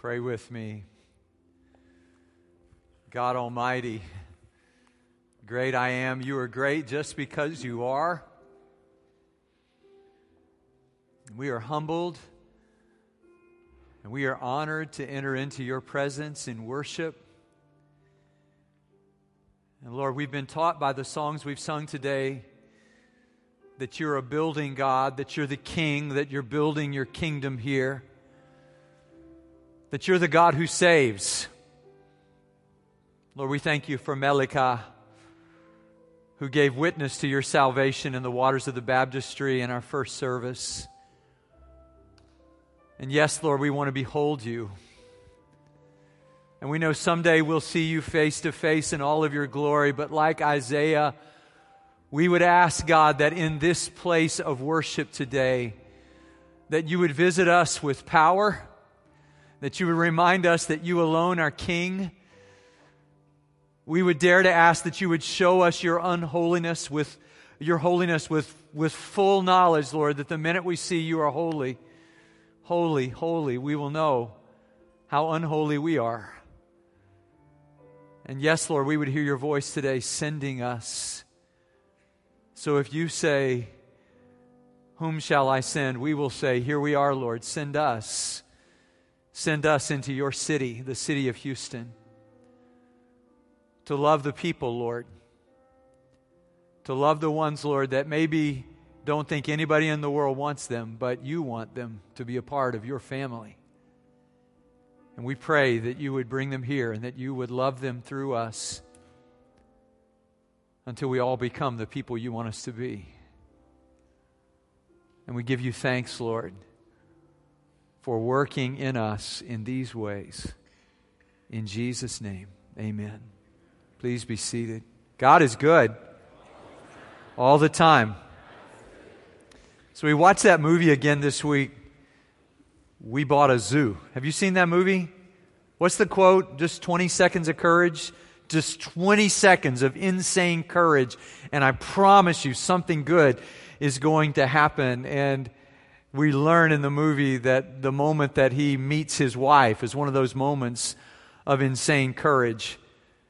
Pray with me. God Almighty, great I am. You are great just because you are. We are humbled and we are honored to enter into your presence in worship. And Lord, we've been taught by the songs we've sung today that you're a building God, that you're the king, that you're building your kingdom here that you're the God who saves. Lord, we thank you for Melika, who gave witness to your salvation in the waters of the baptistry in our first service. And yes, Lord, we want to behold you. And we know someday we'll see you face to face in all of your glory, but like Isaiah, we would ask God that in this place of worship today, that you would visit us with power that you would remind us that you alone are King. We would dare to ask that you would show us your unholiness with your holiness with, with full knowledge, Lord, that the minute we see you are holy, holy, holy, we will know how unholy we are. And yes, Lord, we would hear your voice today sending us. So if you say, Whom shall I send? We will say, Here we are, Lord, send us. Send us into your city, the city of Houston, to love the people, Lord. To love the ones, Lord, that maybe don't think anybody in the world wants them, but you want them to be a part of your family. And we pray that you would bring them here and that you would love them through us until we all become the people you want us to be. And we give you thanks, Lord for working in us in these ways. In Jesus' name, amen. Please be seated. God is good all the time. So we watched that movie again this week. We bought a zoo. Have you seen that movie? What's the quote? Just 20 seconds of courage? Just 20 seconds of insane courage, and I promise you something good is going to happen. And we learn in the movie that the moment that he meets his wife is one of those moments of insane courage.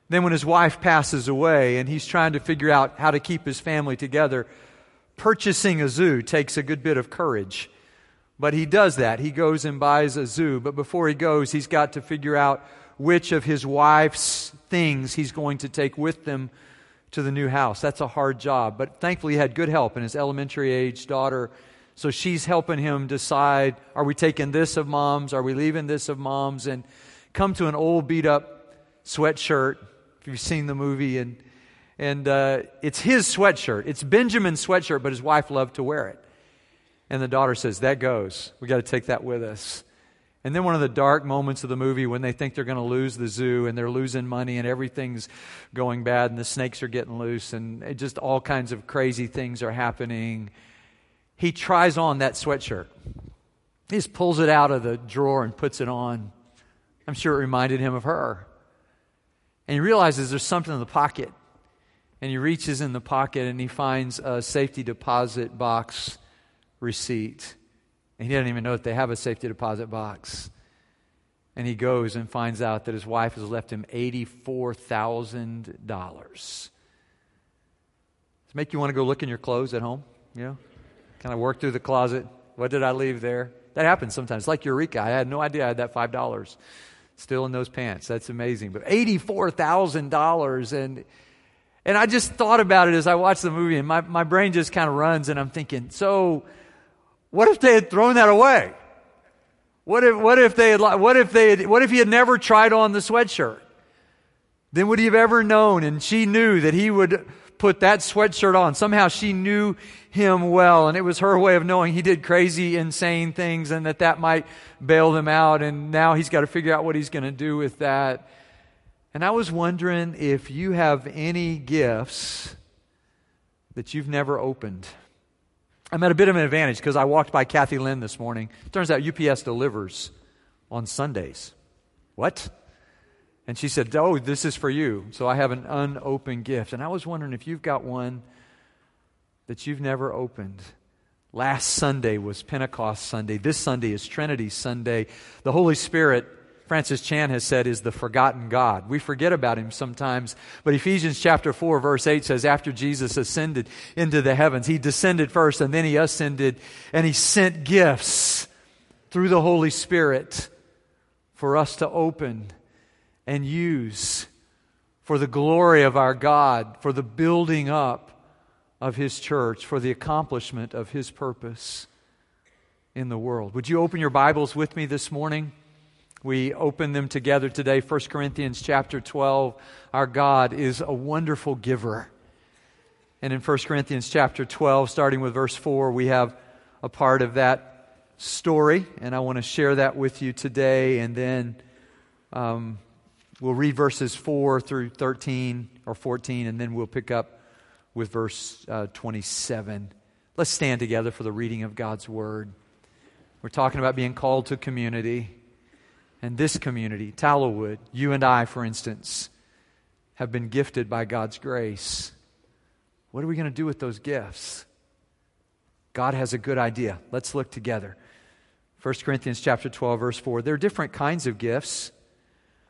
Then, when his wife passes away and he's trying to figure out how to keep his family together, purchasing a zoo takes a good bit of courage. But he does that. He goes and buys a zoo. But before he goes, he's got to figure out which of his wife's things he's going to take with them to the new house. That's a hard job. But thankfully, he had good help, and his elementary age daughter so she's helping him decide are we taking this of mom's? Are we leaving this of mom's? And come to an old beat up sweatshirt, if you've seen the movie. And, and uh, it's his sweatshirt. It's Benjamin's sweatshirt, but his wife loved to wear it. And the daughter says, That goes. We got to take that with us. And then one of the dark moments of the movie when they think they're going to lose the zoo and they're losing money and everything's going bad and the snakes are getting loose and just all kinds of crazy things are happening he tries on that sweatshirt. He just pulls it out of the drawer and puts it on. I'm sure it reminded him of her. And he realizes there's something in the pocket. And he reaches in the pocket and he finds a safety deposit box receipt. And he doesn't even know that they have a safety deposit box. And he goes and finds out that his wife has left him $84,000. Does make you want to go look in your clothes at home? You know? Kind of work through the closet. What did I leave there? That happens sometimes. Like Eureka. I had no idea I had that $5 still in those pants. That's amazing. But $84,000 and and I just thought about it as I watched the movie and my, my brain just kind of runs and I'm thinking, so what if they had thrown that away? What if, what if they had, what if they had, what if he had never tried on the sweatshirt? Then would he have ever known? And she knew that he would put that sweatshirt on. Somehow she knew him well, and it was her way of knowing he did crazy, insane things, and that that might bail them out. And now he's got to figure out what he's going to do with that. And I was wondering if you have any gifts that you've never opened. I'm at a bit of an advantage because I walked by Kathy Lynn this morning. Turns out UPS delivers on Sundays. What? And she said, Oh, this is for you. So I have an unopened gift. And I was wondering if you've got one that you've never opened. Last Sunday was Pentecost Sunday. This Sunday is Trinity Sunday. The Holy Spirit Francis Chan has said, is the forgotten God. We forget about him sometimes, but Ephesians chapter 4, verse 8 says, after Jesus ascended into the heavens, he descended first and then he ascended and he sent gifts through the Holy Spirit for us to open and use for the glory of our God, for the building up of His church, for the accomplishment of His purpose in the world. Would you open your Bibles with me this morning? We open them together today. 1 Corinthians chapter 12. Our God is a wonderful giver. And in 1 Corinthians chapter 12, starting with verse 4, we have a part of that story, and I want to share that with you today. And then um, we'll read verses 4 through 13 or 14, and then we'll pick up with verse uh, 27. Let's stand together for the reading of God's word. We're talking about being called to community. And this community, Tallowood, you and I, for instance, have been gifted by God's grace. What are we going to do with those gifts? God has a good idea. Let's look together. 1 Corinthians chapter 12 verse 4. There are different kinds of gifts,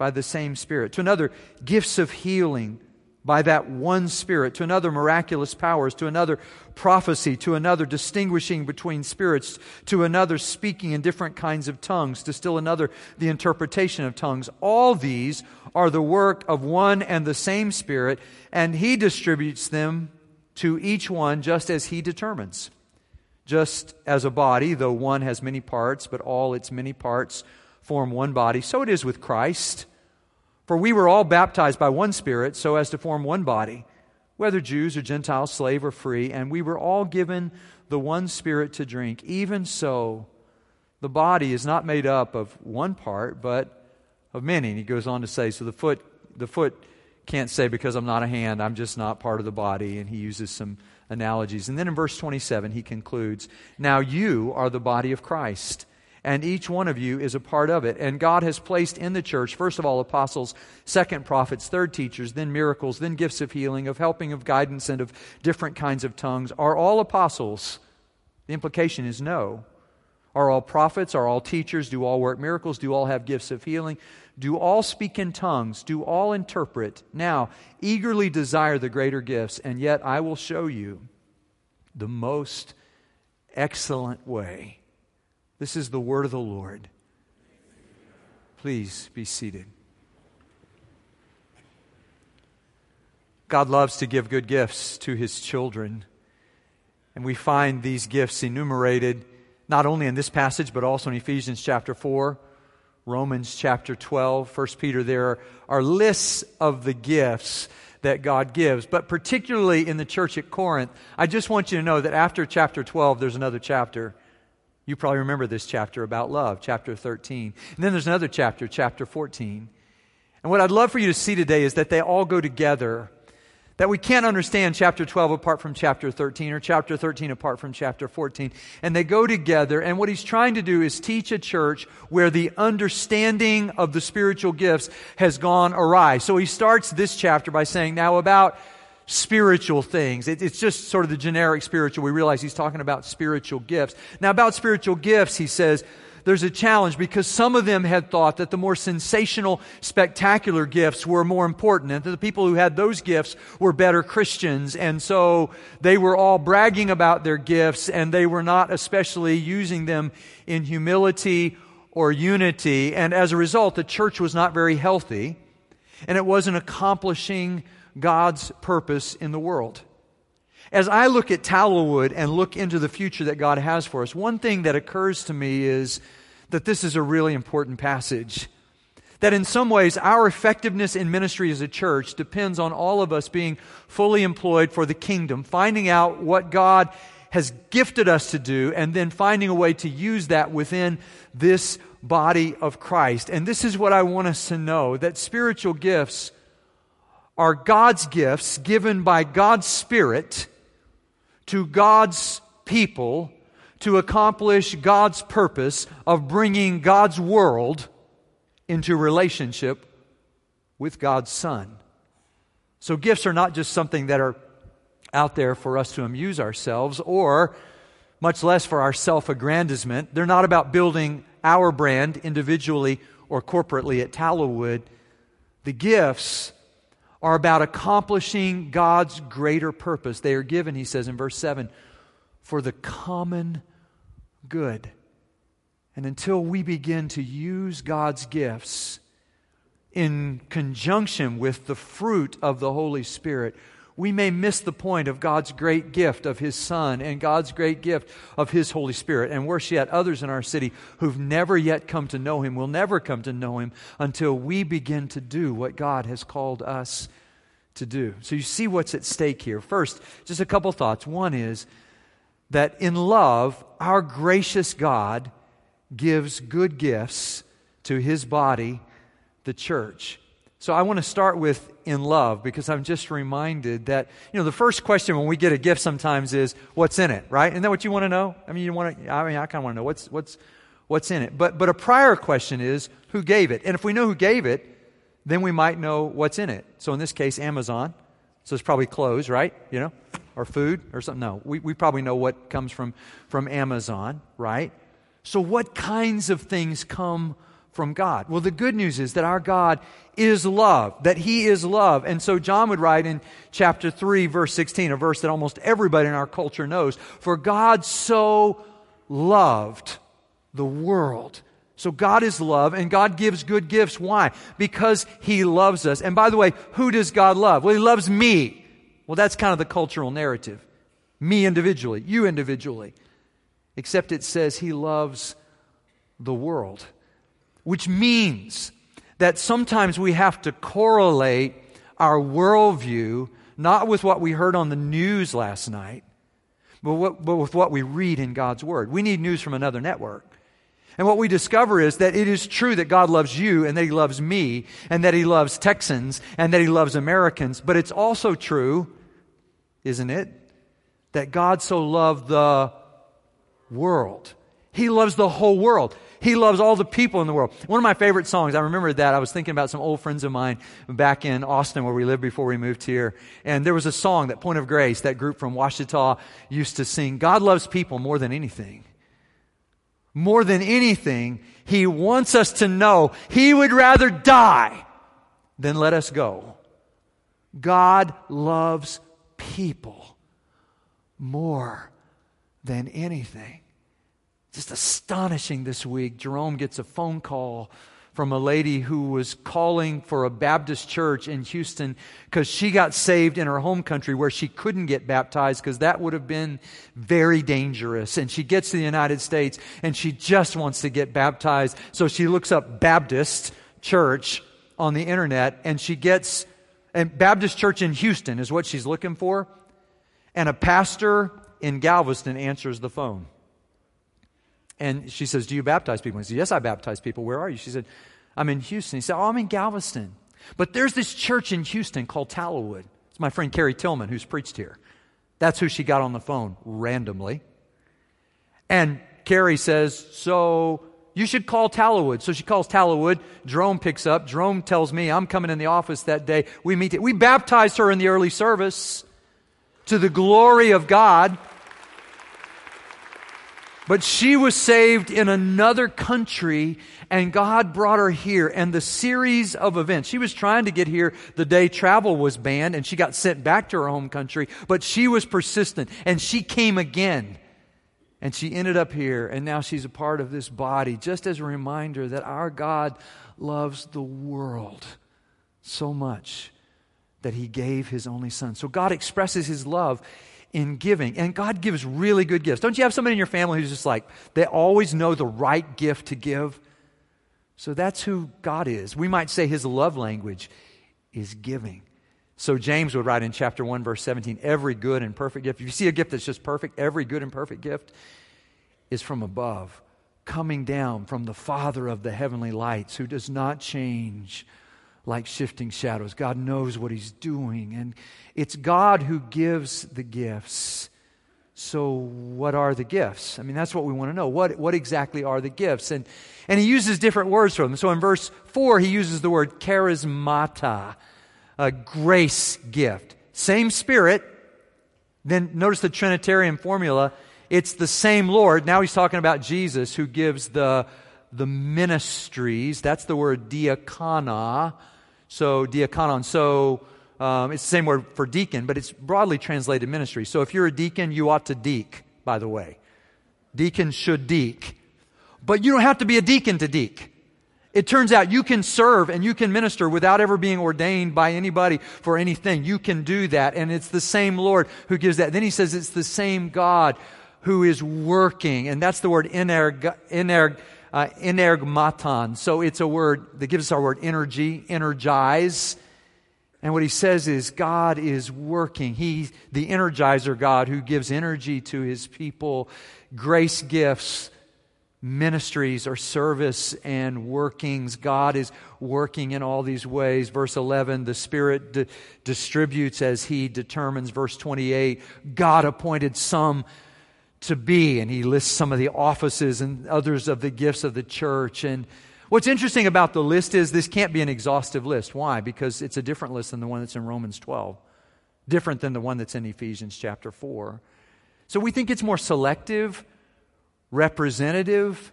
by the same Spirit. To another, gifts of healing by that one Spirit, to another miraculous powers, to another prophecy, to another distinguishing between spirits, to another speaking in different kinds of tongues, to still another the interpretation of tongues. All these are the work of one and the same Spirit, and He distributes them to each one just as He determines. Just as a body, though one has many parts, but all its many parts form one body, so it is with Christ. For we were all baptized by one Spirit so as to form one body, whether Jews or Gentiles, slave or free, and we were all given the one Spirit to drink. Even so, the body is not made up of one part, but of many. And he goes on to say, so the foot, the foot can't say because I'm not a hand, I'm just not part of the body. And he uses some analogies. And then in verse 27, he concludes, Now you are the body of Christ and each one of you is a part of it. And God has placed in the church, first of all, apostles, second, prophets, third, teachers, then miracles, then gifts of healing, of helping, of guidance, and of different kinds of tongues. Are all apostles? The implication is no. Are all prophets? Are all teachers? Do all work miracles? Do all have gifts of healing? Do all speak in tongues? Do all interpret? Now, eagerly desire the greater gifts, and yet I will show you the most excellent way this is the word of the Lord. Please be seated. God loves to give good gifts to his children. And we find these gifts enumerated not only in this passage, but also in Ephesians chapter 4, Romans chapter 12, 1 Peter. There are lists of the gifts that God gives. But particularly in the church at Corinth, I just want you to know that after chapter 12, there's another chapter. You probably remember this chapter about love, chapter 13. And then there's another chapter, chapter 14. And what I'd love for you to see today is that they all go together. That we can't understand chapter 12 apart from chapter 13 or chapter 13 apart from chapter 14. And they go together. And what he's trying to do is teach a church where the understanding of the spiritual gifts has gone awry. So he starts this chapter by saying, Now, about spiritual things. It, it's just sort of the generic spiritual. We realize he's talking about spiritual gifts. Now, about spiritual gifts, he says, there's a challenge because some of them had thought that the more sensational, spectacular gifts were more important, and that the people who had those gifts were better Christians. And so they were all bragging about their gifts, and they were not especially using them in humility or unity. And as a result, the church was not very healthy, and it wasn't accomplishing God's purpose in the world. As I look at Tallowood and look into the future that God has for us, one thing that occurs to me is that this is a really important passage. That in some ways, our effectiveness in ministry as a church depends on all of us being fully employed for the kingdom, finding out what God has gifted us to do, and then finding a way to use that within this body of Christ. And this is what I want us to know that spiritual gifts are God's gifts given by God's Spirit to God's people to accomplish God's purpose of bringing God's world into relationship with God's Son. So, gifts are not just something that are out there for us to amuse ourselves or much less for our self aggrandizement. They're not about building our brand individually or corporately at Tallowood. The gifts are about accomplishing God's greater purpose. They are given, he says in verse 7, for the common good. And until we begin to use God's gifts in conjunction with the fruit of the Holy Spirit, we may miss the point of God's great gift of His Son and God's great gift of His Holy Spirit. And worse yet, others in our city who've never yet come to know Him will never come to know Him until we begin to do what God has called us to do. So you see what's at stake here. First, just a couple thoughts. One is that in love, our gracious God gives good gifts to His body, the church. So I want to start with in love because I'm just reminded that, you know, the first question when we get a gift sometimes is, what's in it, right? Isn't that what you want to know? I mean, you want to, I mean, I kind of want to know what's, what's, what's in it. But, but a prior question is, who gave it? And if we know who gave it, then we might know what's in it. So in this case, Amazon. So it's probably clothes, right? You know, or food or something. No, we, we probably know what comes from, from Amazon, right? So what kinds of things come from God? Well, the good news is that our God is love, that He is love. And so John would write in chapter 3, verse 16, a verse that almost everybody in our culture knows For God so loved the world. So God is love, and God gives good gifts. Why? Because He loves us. And by the way, who does God love? Well, He loves me. Well, that's kind of the cultural narrative. Me individually, you individually. Except it says He loves the world which means that sometimes we have to correlate our worldview not with what we heard on the news last night, but, what, but with what we read in God's Word. We need news from another network. And what we discover is that it is true that God loves you and that He loves me and that He loves Texans and that He loves Americans. But it's also true, isn't it, that God so loved the world. He loves the whole world. He loves all the people in the world. One of my favorite songs, I remember that. I was thinking about some old friends of mine back in Austin where we lived before we moved here. And there was a song that Point of Grace, that group from Ouachita, used to sing. God loves people more than anything. More than anything, He wants us to know He would rather die than let us go. God loves people more than anything just astonishing this week. Jerome gets a phone call from a lady who was calling for a Baptist church in Houston because she got saved in her home country where she couldn't get baptized because that would have been very dangerous. And she gets to the United States and she just wants to get baptized. So she looks up Baptist church on the internet and she gets, and Baptist church in Houston is what she's looking for. And a pastor in Galveston answers the phone. And she says, Do you baptize people? He said, Yes, I baptize people. Where are you? She said, I'm in Houston. He said, Oh, I'm in Galveston. But there's this church in Houston called Tallowood. It's my friend Carrie Tillman who's preached here. That's who she got on the phone randomly. And Carrie says, So you should call Tallowood. So she calls Tallowood. Jerome picks up. Jerome tells me, I'm coming in the office that day. We meet. We baptized her in the early service to the glory of God. But she was saved in another country and God brought her here and the series of events. She was trying to get here the day travel was banned and she got sent back to her home country, but she was persistent and she came again. And she ended up here and now she's a part of this body just as a reminder that our God loves the world so much that he gave his only son. So God expresses his love in giving. And God gives really good gifts. Don't you have somebody in your family who's just like, they always know the right gift to give? So that's who God is. We might say his love language is giving. So James would write in chapter 1, verse 17 every good and perfect gift. If you see a gift that's just perfect, every good and perfect gift is from above, coming down from the Father of the heavenly lights, who does not change like shifting shadows. God knows what He's doing, and it's God who gives the gifts. So, what are the gifts? I mean, that's what we want to know. What, what exactly are the gifts? And, and he uses different words for them. So, in verse 4, he uses the word charismata, a grace gift. Same spirit. Then notice the Trinitarian formula. It's the same Lord. Now he's talking about Jesus who gives the, the ministries. That's the word diakona. So, diakonon. So, um, it's the same word for deacon, but it's broadly translated ministry. So if you're a deacon, you ought to deek, by the way. Deacons should deek. But you don't have to be a deacon to deek. It turns out you can serve and you can minister without ever being ordained by anybody for anything. You can do that. And it's the same Lord who gives that. Then he says it's the same God who is working. And that's the word energ, energ, uh, energmaton. So it's a word that gives us our word energy, energize. And what he says is God is working. He, the energizer God who gives energy to his people, grace gifts, ministries or service and workings. God is working in all these ways. Verse 11, the Spirit di- distributes as he determines. Verse 28, God appointed some to be, and he lists some of the offices and others of the gifts of the church. And What's interesting about the list is this can't be an exhaustive list. Why? Because it's a different list than the one that's in Romans 12, different than the one that's in Ephesians chapter 4. So we think it's more selective, representative.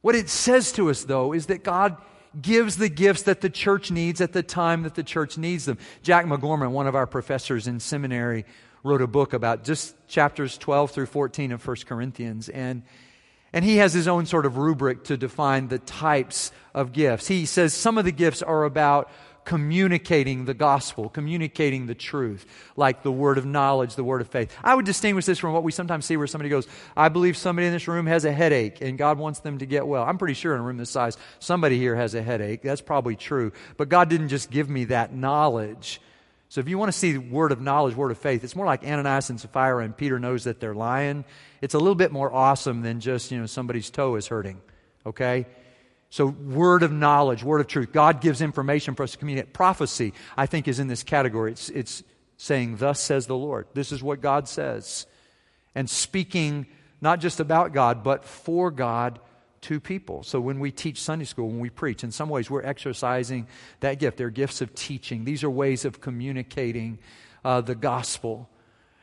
What it says to us, though, is that God gives the gifts that the church needs at the time that the church needs them. Jack MacGorman, one of our professors in seminary, wrote a book about just chapters 12 through 14 of 1 Corinthians. And and he has his own sort of rubric to define the types of gifts. He says some of the gifts are about communicating the gospel, communicating the truth, like the word of knowledge, the word of faith. I would distinguish this from what we sometimes see where somebody goes, I believe somebody in this room has a headache and God wants them to get well. I'm pretty sure in a room this size, somebody here has a headache. That's probably true. But God didn't just give me that knowledge. So if you want to see word of knowledge, word of faith, it's more like Ananias and Sapphira and Peter knows that they're lying. It's a little bit more awesome than just, you know, somebody's toe is hurting. Okay? So word of knowledge, word of truth. God gives information for us to communicate. Prophecy, I think, is in this category. It's, it's saying, Thus says the Lord. This is what God says. And speaking not just about God, but for God to people. So when we teach Sunday school, when we preach, in some ways we're exercising that gift. They're gifts of teaching. These are ways of communicating uh, the gospel.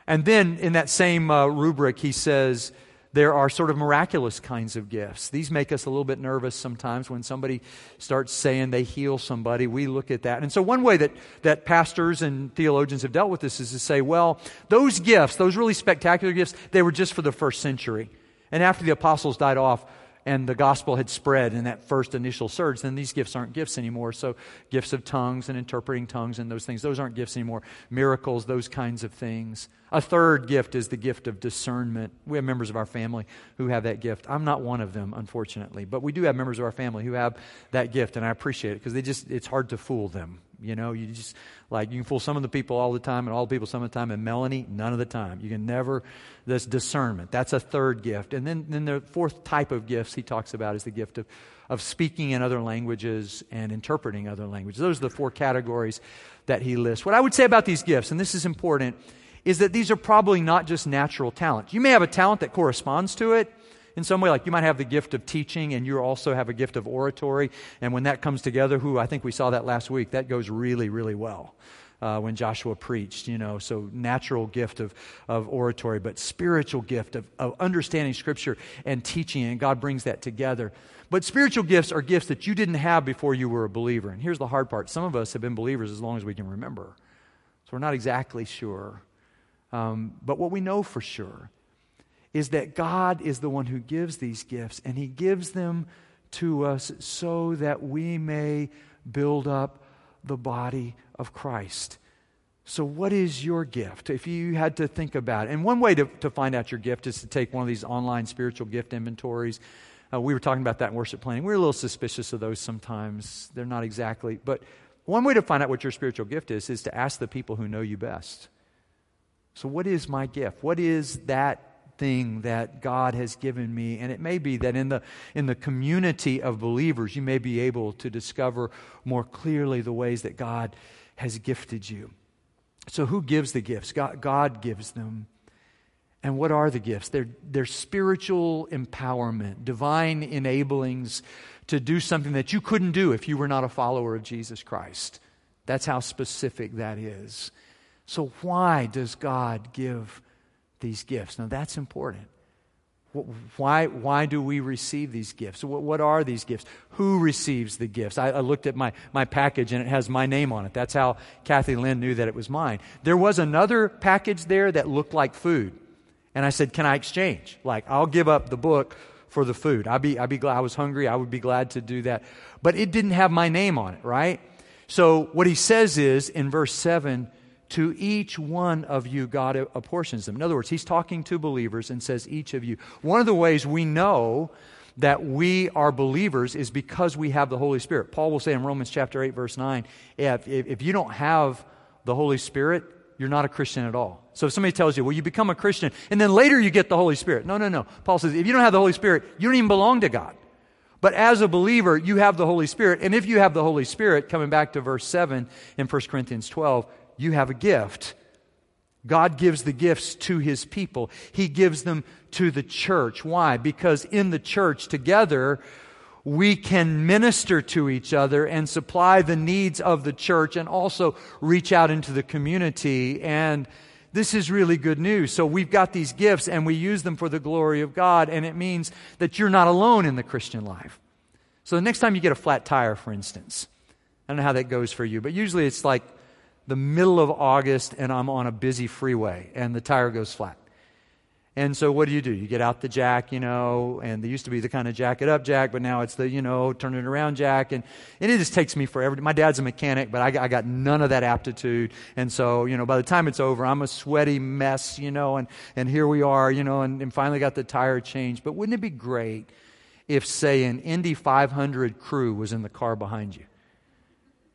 And then in that same uh, rubric, he says, there are sort of miraculous kinds of gifts. These make us a little bit nervous sometimes when somebody starts saying they heal somebody. We look at that. And so, one way that, that pastors and theologians have dealt with this is to say, well, those gifts, those really spectacular gifts, they were just for the first century. And after the apostles died off, and the gospel had spread in that first initial surge, then these gifts aren't gifts anymore. So, gifts of tongues and interpreting tongues and those things, those aren't gifts anymore. Miracles, those kinds of things. A third gift is the gift of discernment. We have members of our family who have that gift. I'm not one of them, unfortunately, but we do have members of our family who have that gift, and I appreciate it because they just, it's hard to fool them. You know, you just, like, you can fool some of the people all the time and all the people some of the time, and Melanie, none of the time. You can never, this discernment. That's a third gift. And then, then the fourth type of gifts he talks about is the gift of, of speaking in other languages and interpreting other languages. Those are the four categories that he lists. What I would say about these gifts, and this is important, is that these are probably not just natural talent. You may have a talent that corresponds to it, in some way. Like you might have the gift of teaching and you also have a gift of oratory. And when that comes together, who I think we saw that last week, that goes really, really well. Uh, when Joshua preached, you know, so natural gift of, of oratory, but spiritual gift of, of understanding Scripture and teaching, and God brings that together. But spiritual gifts are gifts that you didn't have before you were a believer. And here's the hard part some of us have been believers as long as we can remember. So we're not exactly sure. Um, but what we know for sure is that God is the one who gives these gifts, and He gives them to us so that we may build up the body of Christ. So, what is your gift? If you had to think about it, and one way to, to find out your gift is to take one of these online spiritual gift inventories. Uh, we were talking about that in worship planning. We're a little suspicious of those sometimes. They're not exactly, but one way to find out what your spiritual gift is is to ask the people who know you best. So, what is my gift? What is that thing that God has given me. And it may be that in the, in the community of believers, you may be able to discover more clearly the ways that God has gifted you. So, who gives the gifts? God, God gives them. And what are the gifts? They're, they're spiritual empowerment, divine enablings to do something that you couldn't do if you were not a follower of Jesus Christ. That's how specific that is. So, why does God give these gifts? Now, that's important. Why, why do we receive these gifts? What, what are these gifts? Who receives the gifts? I, I, looked at my, my package and it has my name on it. That's how Kathy Lynn knew that it was mine. There was another package there that looked like food. And I said, Can I exchange? Like, I'll give up the book for the food. I'd be, I'd be glad I was hungry. I would be glad to do that. But it didn't have my name on it, right? So what he says is in verse 7 to each one of you, God apportions them. In other words, he's talking to believers and says, each of you. One of the ways we know that we are believers is because we have the Holy Spirit. Paul will say in Romans chapter 8, verse 9, if, if you don't have the Holy Spirit, you're not a Christian at all. So if somebody tells you, well, you become a Christian and then later you get the Holy Spirit. No, no, no. Paul says, if you don't have the Holy Spirit, you don't even belong to God. But as a believer, you have the Holy Spirit. And if you have the Holy Spirit, coming back to verse 7 in 1 Corinthians 12, you have a gift. God gives the gifts to his people. He gives them to the church. Why? Because in the church together, we can minister to each other and supply the needs of the church and also reach out into the community. And this is really good news. So we've got these gifts and we use them for the glory of God, and it means that you're not alone in the Christian life. So the next time you get a flat tire, for instance, I don't know how that goes for you, but usually it's like the middle of August and I'm on a busy freeway and the tire goes flat. And so what do you do? You get out the jack, you know, and there used to be the kind of jack it up jack, but now it's the, you know, turn it around jack. And, and it just takes me forever. My dad's a mechanic, but I, I got none of that aptitude. And so, you know, by the time it's over, I'm a sweaty mess, you know, and, and here we are, you know, and, and finally got the tire changed. But wouldn't it be great if, say, an Indy 500 crew was in the car behind you?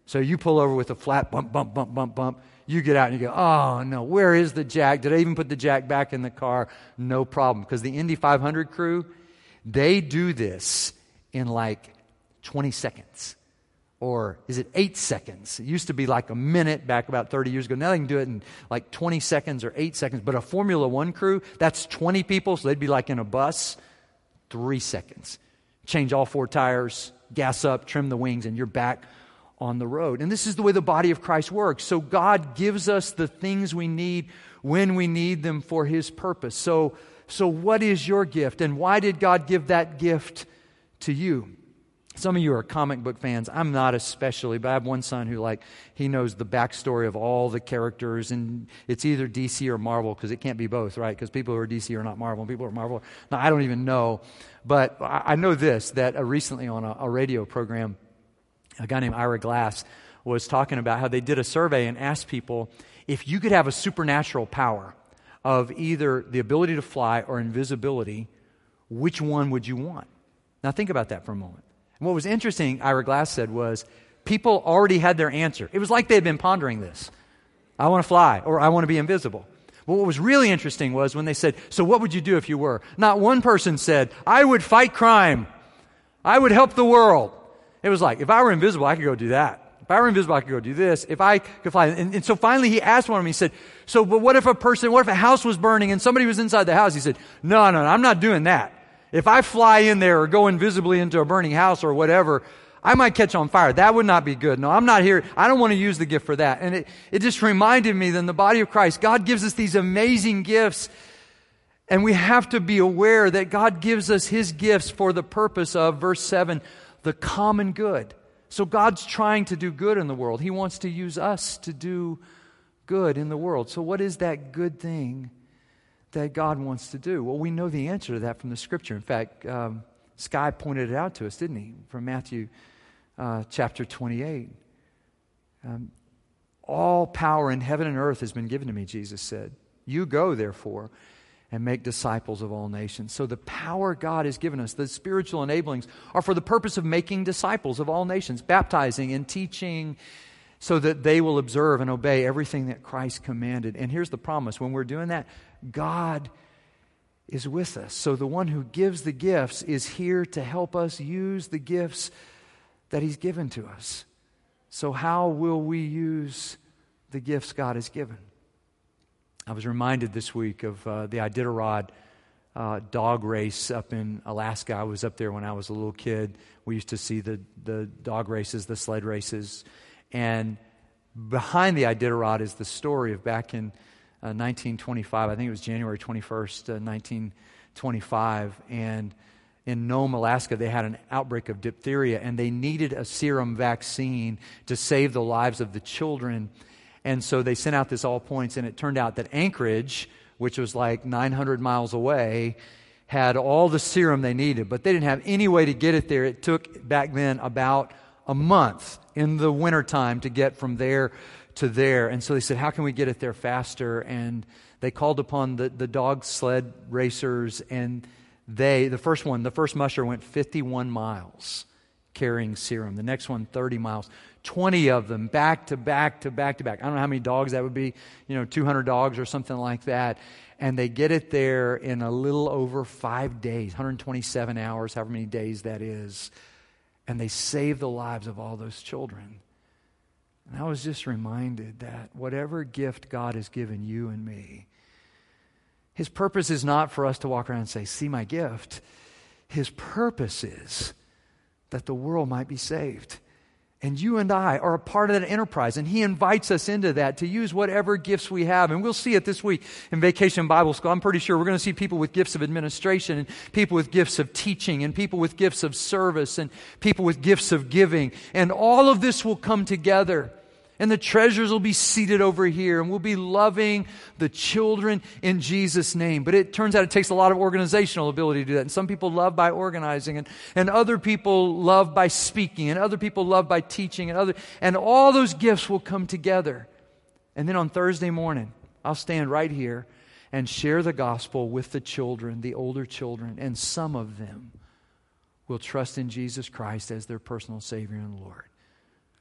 So you pull over with a flat bump, bump, bump, bump, bump you get out and you go, oh no, where is the jack? Did I even put the jack back in the car? No problem. Because the Indy 500 crew, they do this in like 20 seconds. Or is it eight seconds? It used to be like a minute back about 30 years ago. Now they can do it in like 20 seconds or eight seconds. But a Formula One crew, that's 20 people, so they'd be like in a bus, three seconds. Change all four tires, gas up, trim the wings, and you're back on the road. And this is the way the body of Christ works. So God gives us the things we need when we need them for his purpose. So so what is your gift and why did God give that gift to you? Some of you are comic book fans. I'm not especially, but I have one son who like he knows the backstory of all the characters, and it's either DC or Marvel because it can't be both, right? Because people who are DC are not Marvel, and people who are Marvel. Now I don't even know, but I know this that uh, recently on a, a radio program, a guy named Ira Glass was talking about how they did a survey and asked people if you could have a supernatural power of either the ability to fly or invisibility, which one would you want? Now, think about that for a moment. And what was interesting, Ira Glass said, was people already had their answer. It was like they had been pondering this I want to fly, or I want to be invisible. But what was really interesting was when they said, So what would you do if you were? Not one person said, I would fight crime, I would help the world. It was like, if I were invisible, I could go do that. If I were invisible, I could go do this. If I could fly. And, and, so finally he asked one of them, he said, so, but what if a person, what if a house was burning and somebody was inside the house? He said, no, no, no I'm not doing that. If I fly in there or go invisibly into a burning house or whatever, I might catch on fire. That would not be good. No, I'm not here. I don't want to use the gift for that. And it, it just reminded me that in the body of Christ, God gives us these amazing gifts. And we have to be aware that God gives us His gifts for the purpose of, verse 7, the common good. So God's trying to do good in the world. He wants to use us to do good in the world. So, what is that good thing that God wants to do? Well, we know the answer to that from the scripture. In fact, um, Sky pointed it out to us, didn't he? From Matthew uh, chapter 28. Um, All power in heaven and earth has been given to me, Jesus said. You go, therefore, and make disciples of all nations. So, the power God has given us, the spiritual enablings, are for the purpose of making disciples of all nations, baptizing and teaching so that they will observe and obey everything that Christ commanded. And here's the promise when we're doing that, God is with us. So the one who gives the gifts is here to help us use the gifts that he's given to us. So, how will we use the gifts God has given? I was reminded this week of uh, the Iditarod uh, dog race up in Alaska. I was up there when I was a little kid. We used to see the, the dog races, the sled races. And behind the Iditarod is the story of back in 1925. Uh, I think it was January 21st, 1925. Uh, and in Nome, Alaska, they had an outbreak of diphtheria, and they needed a serum vaccine to save the lives of the children. And so they sent out this all points, and it turned out that Anchorage, which was like 900 miles away, had all the serum they needed, but they didn't have any way to get it there. It took back then about a month in the wintertime to get from there to there. And so they said, How can we get it there faster? And they called upon the, the dog sled racers, and they, the first one, the first musher went 51 miles carrying serum. The next one, 30 miles. 20 of them back to back to back to back. I don't know how many dogs that would be, you know, 200 dogs or something like that. And they get it there in a little over five days, 127 hours, however many days that is. And they save the lives of all those children. And I was just reminded that whatever gift God has given you and me, His purpose is not for us to walk around and say, See my gift. His purpose is that the world might be saved. And you and I are a part of that enterprise. And he invites us into that to use whatever gifts we have. And we'll see it this week in Vacation Bible School. I'm pretty sure we're going to see people with gifts of administration and people with gifts of teaching and people with gifts of service and people with gifts of giving. And all of this will come together and the treasures will be seated over here, and we'll be loving the children in Jesus' name. But it turns out it takes a lot of organizational ability to do that. And some people love by organizing, and, and other people love by speaking, and other people love by teaching, and other and all those gifts will come together. And then on Thursday morning, I'll stand right here and share the gospel with the children, the older children, and some of them will trust in Jesus Christ as their personal Savior and Lord.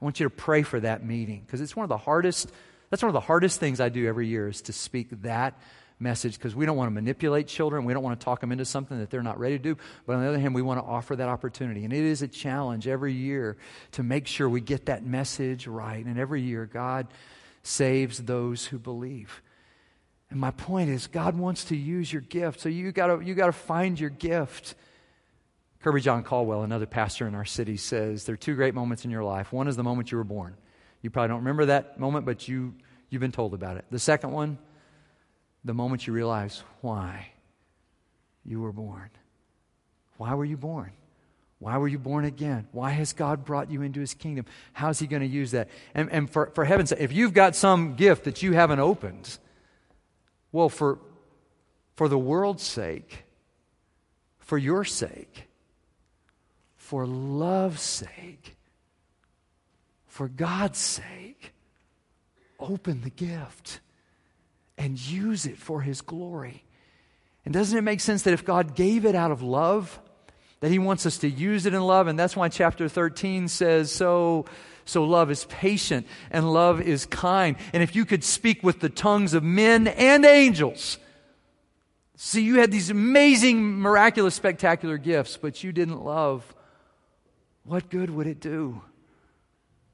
I want you to pray for that meeting because it's one of the hardest, that's one of the hardest things I do every year is to speak that message because we don't want to manipulate children. We don't want to talk them into something that they're not ready to do. But on the other hand, we want to offer that opportunity. And it is a challenge every year to make sure we get that message right. And every year, God saves those who believe. And my point is, God wants to use your gift. So you gotta, you got to find your gift. Kirbyjon Caldwell, another pastor in our city, says there are two great moments in your life. One is the moment you were born. You probably don't remember that moment, but you, you've been told about it. The second one, the moment you realize why you were born. Why were you born? Why were you born again? Why has God brought you into his kingdom? How's he going to use that? And, and for, for heaven's sake, if you've got some gift that you haven't opened, well, for, for the world's sake, for your sake, for love's sake, for God's sake, open the gift and use it for His glory. And doesn't it make sense that if God gave it out of love, that He wants us to use it in love? And that's why chapter 13 says, So. So love is patient and love is kind. And if you could speak with the tongues of men and angels, see, you had these amazing, miraculous, spectacular gifts, but you didn't love what good would it do?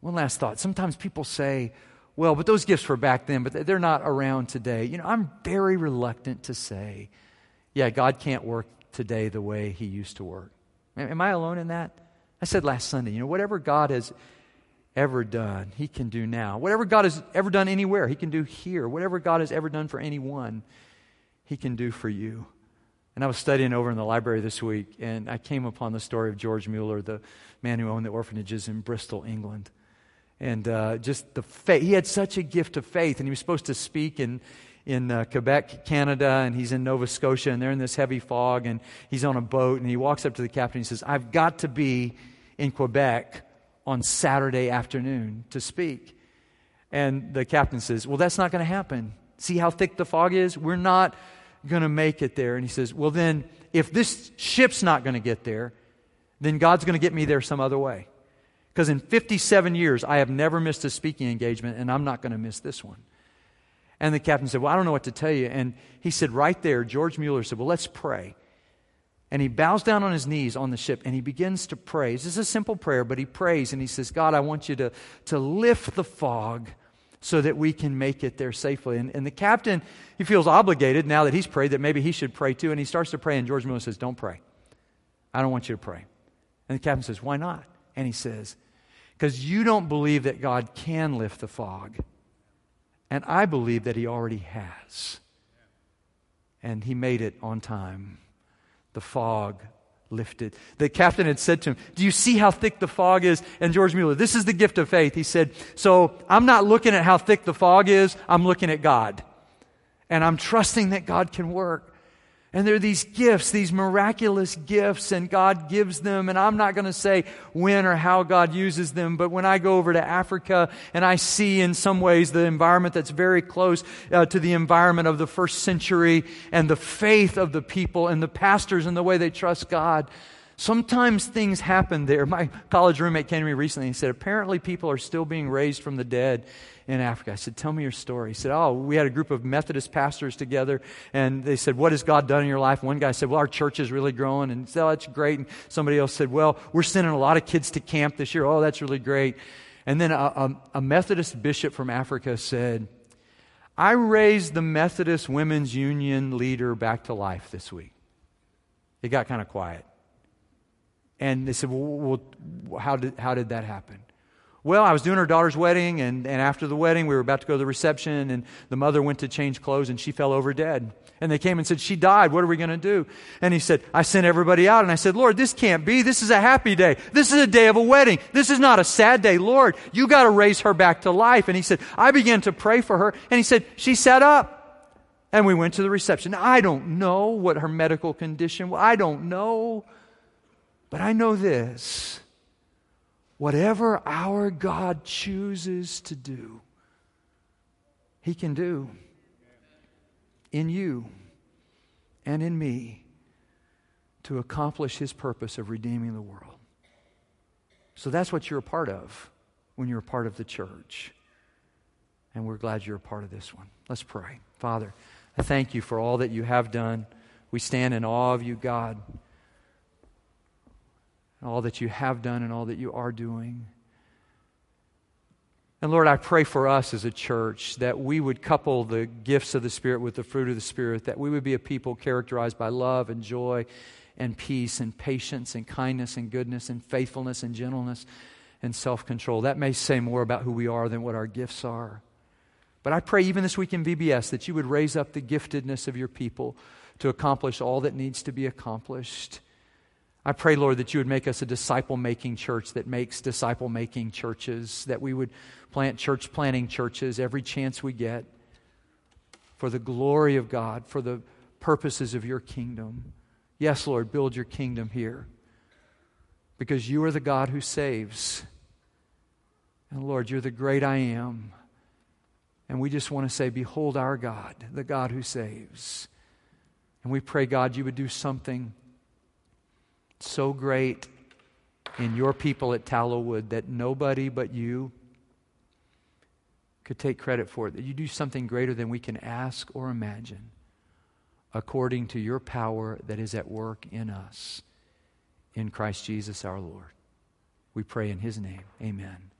One last thought. Sometimes people say, well, but those gifts were back then, but they're not around today. You know, I'm very reluctant to say, yeah, God can't work today the way he used to work. Am I alone in that? I said last Sunday, you know, whatever God has ever done, he can do now. Whatever God has ever done anywhere, he can do here. Whatever God has ever done for anyone, he can do for you. And I was studying over in the library this week, and I came upon the story of George Mueller, the man who owned the orphanages in Bristol, England. And uh, just the faith, he had such a gift of faith, and he was supposed to speak in, in uh, Quebec, Canada, and he's in Nova Scotia, and they're in this heavy fog, and he's on a boat, and he walks up to the captain and he says, I've got to be in Quebec on Saturday afternoon to speak. And the captain says, Well, that's not going to happen. See how thick the fog is? We're not going to make it there. And he says, Well, then, if this ship's not going to get there, then God's going to get me there some other way. Because in 57 years, I have never missed a speaking engagement, and I'm not going to miss this one. And the captain said, Well, I don't know what to tell you. And he said, Right there, George Mueller said, Well, let's pray. And he bows down on his knees on the ship and he begins to pray. This is a simple prayer, but he prays and he says, God, I want you to, to lift the fog so that we can make it there safely. And, and the captain, he feels obligated now that he's prayed that maybe he should pray too. And he starts to pray, and George Mueller says, Don't pray. I don't want you to pray. And the captain says, Why not? And he says, Because you don't believe that God can lift the fog. And I believe that he already has. And he made it on time. The fog lifted. The captain had said to him, Do you see how thick the fog is? And George Mueller, this is the gift of faith. He said, So I'm not looking at how thick the fog is, I'm looking at God. And I'm trusting that God can work. And there are these gifts, these miraculous gifts, and God gives them. And I'm not going to say when or how God uses them, but when I go over to Africa and I see in some ways the environment that's very close uh, to the environment of the first century and the faith of the people and the pastors and the way they trust God, sometimes things happen there. My college roommate came to me recently and said, apparently people are still being raised from the dead in Africa. I said, Tell me your story. He said, Oh, we had a group of Methodist pastors together, and they said, What has God done in your life? One guy said, Well, our church is really growing. And said, Oh, that's great. And somebody else said, Well, we're sending a lot of kids to camp this year. Oh, that's really great. And then a, a, a Methodist bishop from Africa said, I raised the Methodist Women's Union leader back to life this week. It got kind of quiet. And they said, Well, well how, did, how did that happen? Well, I was doing her daughter's wedding, and, and after the wedding, we were about to go to the reception, and the mother went to change clothes, and she fell over dead. And they came and said, She died. What are we going to do? And he said, I sent everybody out, and I said, Lord, this can't be. This is a happy day. This is a day of a wedding. This is not a sad day. Lord, you got to raise her back to life. And he said, I began to pray for her, and he said, She sat up. And we went to the reception. I don't know what her medical condition. I don't know. But I know this whatever our God chooses to do, He can do in you and in me to accomplish His purpose of redeeming the world. So that's what you're a part of when you're a part of the church. And we're glad you're a part of this one. Let's pray. Father, I thank you for all that you have done. We stand in awe of you, God and all that you have done and all that you are doing. And Lord, I pray for us as a church that we would couple the gifts of the Spirit with the fruit of the Spirit, that we would be a people characterized by love and joy and peace and patience and kindness and goodness and faithfulness and gentleness and self control. That may say more about who we are than what our gifts are. But I pray even this week in VBS that you would raise up the giftedness of your people to accomplish all that needs to be accomplished. I pray, Lord, that you would make us a disciple making church that makes disciple making churches, that we would plant church planting churches every chance we get for the glory of God, for the purposes of your kingdom. Yes, Lord, build your kingdom here because you are the God who saves. And Lord, you're the great I am. And we just want to say, Behold our God, the God who saves. And we pray, God, you would do something so great in your people at Tallowood that nobody but you could take credit for it, that you do something greater than we can ask or imagine according to your power that is at work in us in Christ Jesus our Lord. We pray in his name. Amen.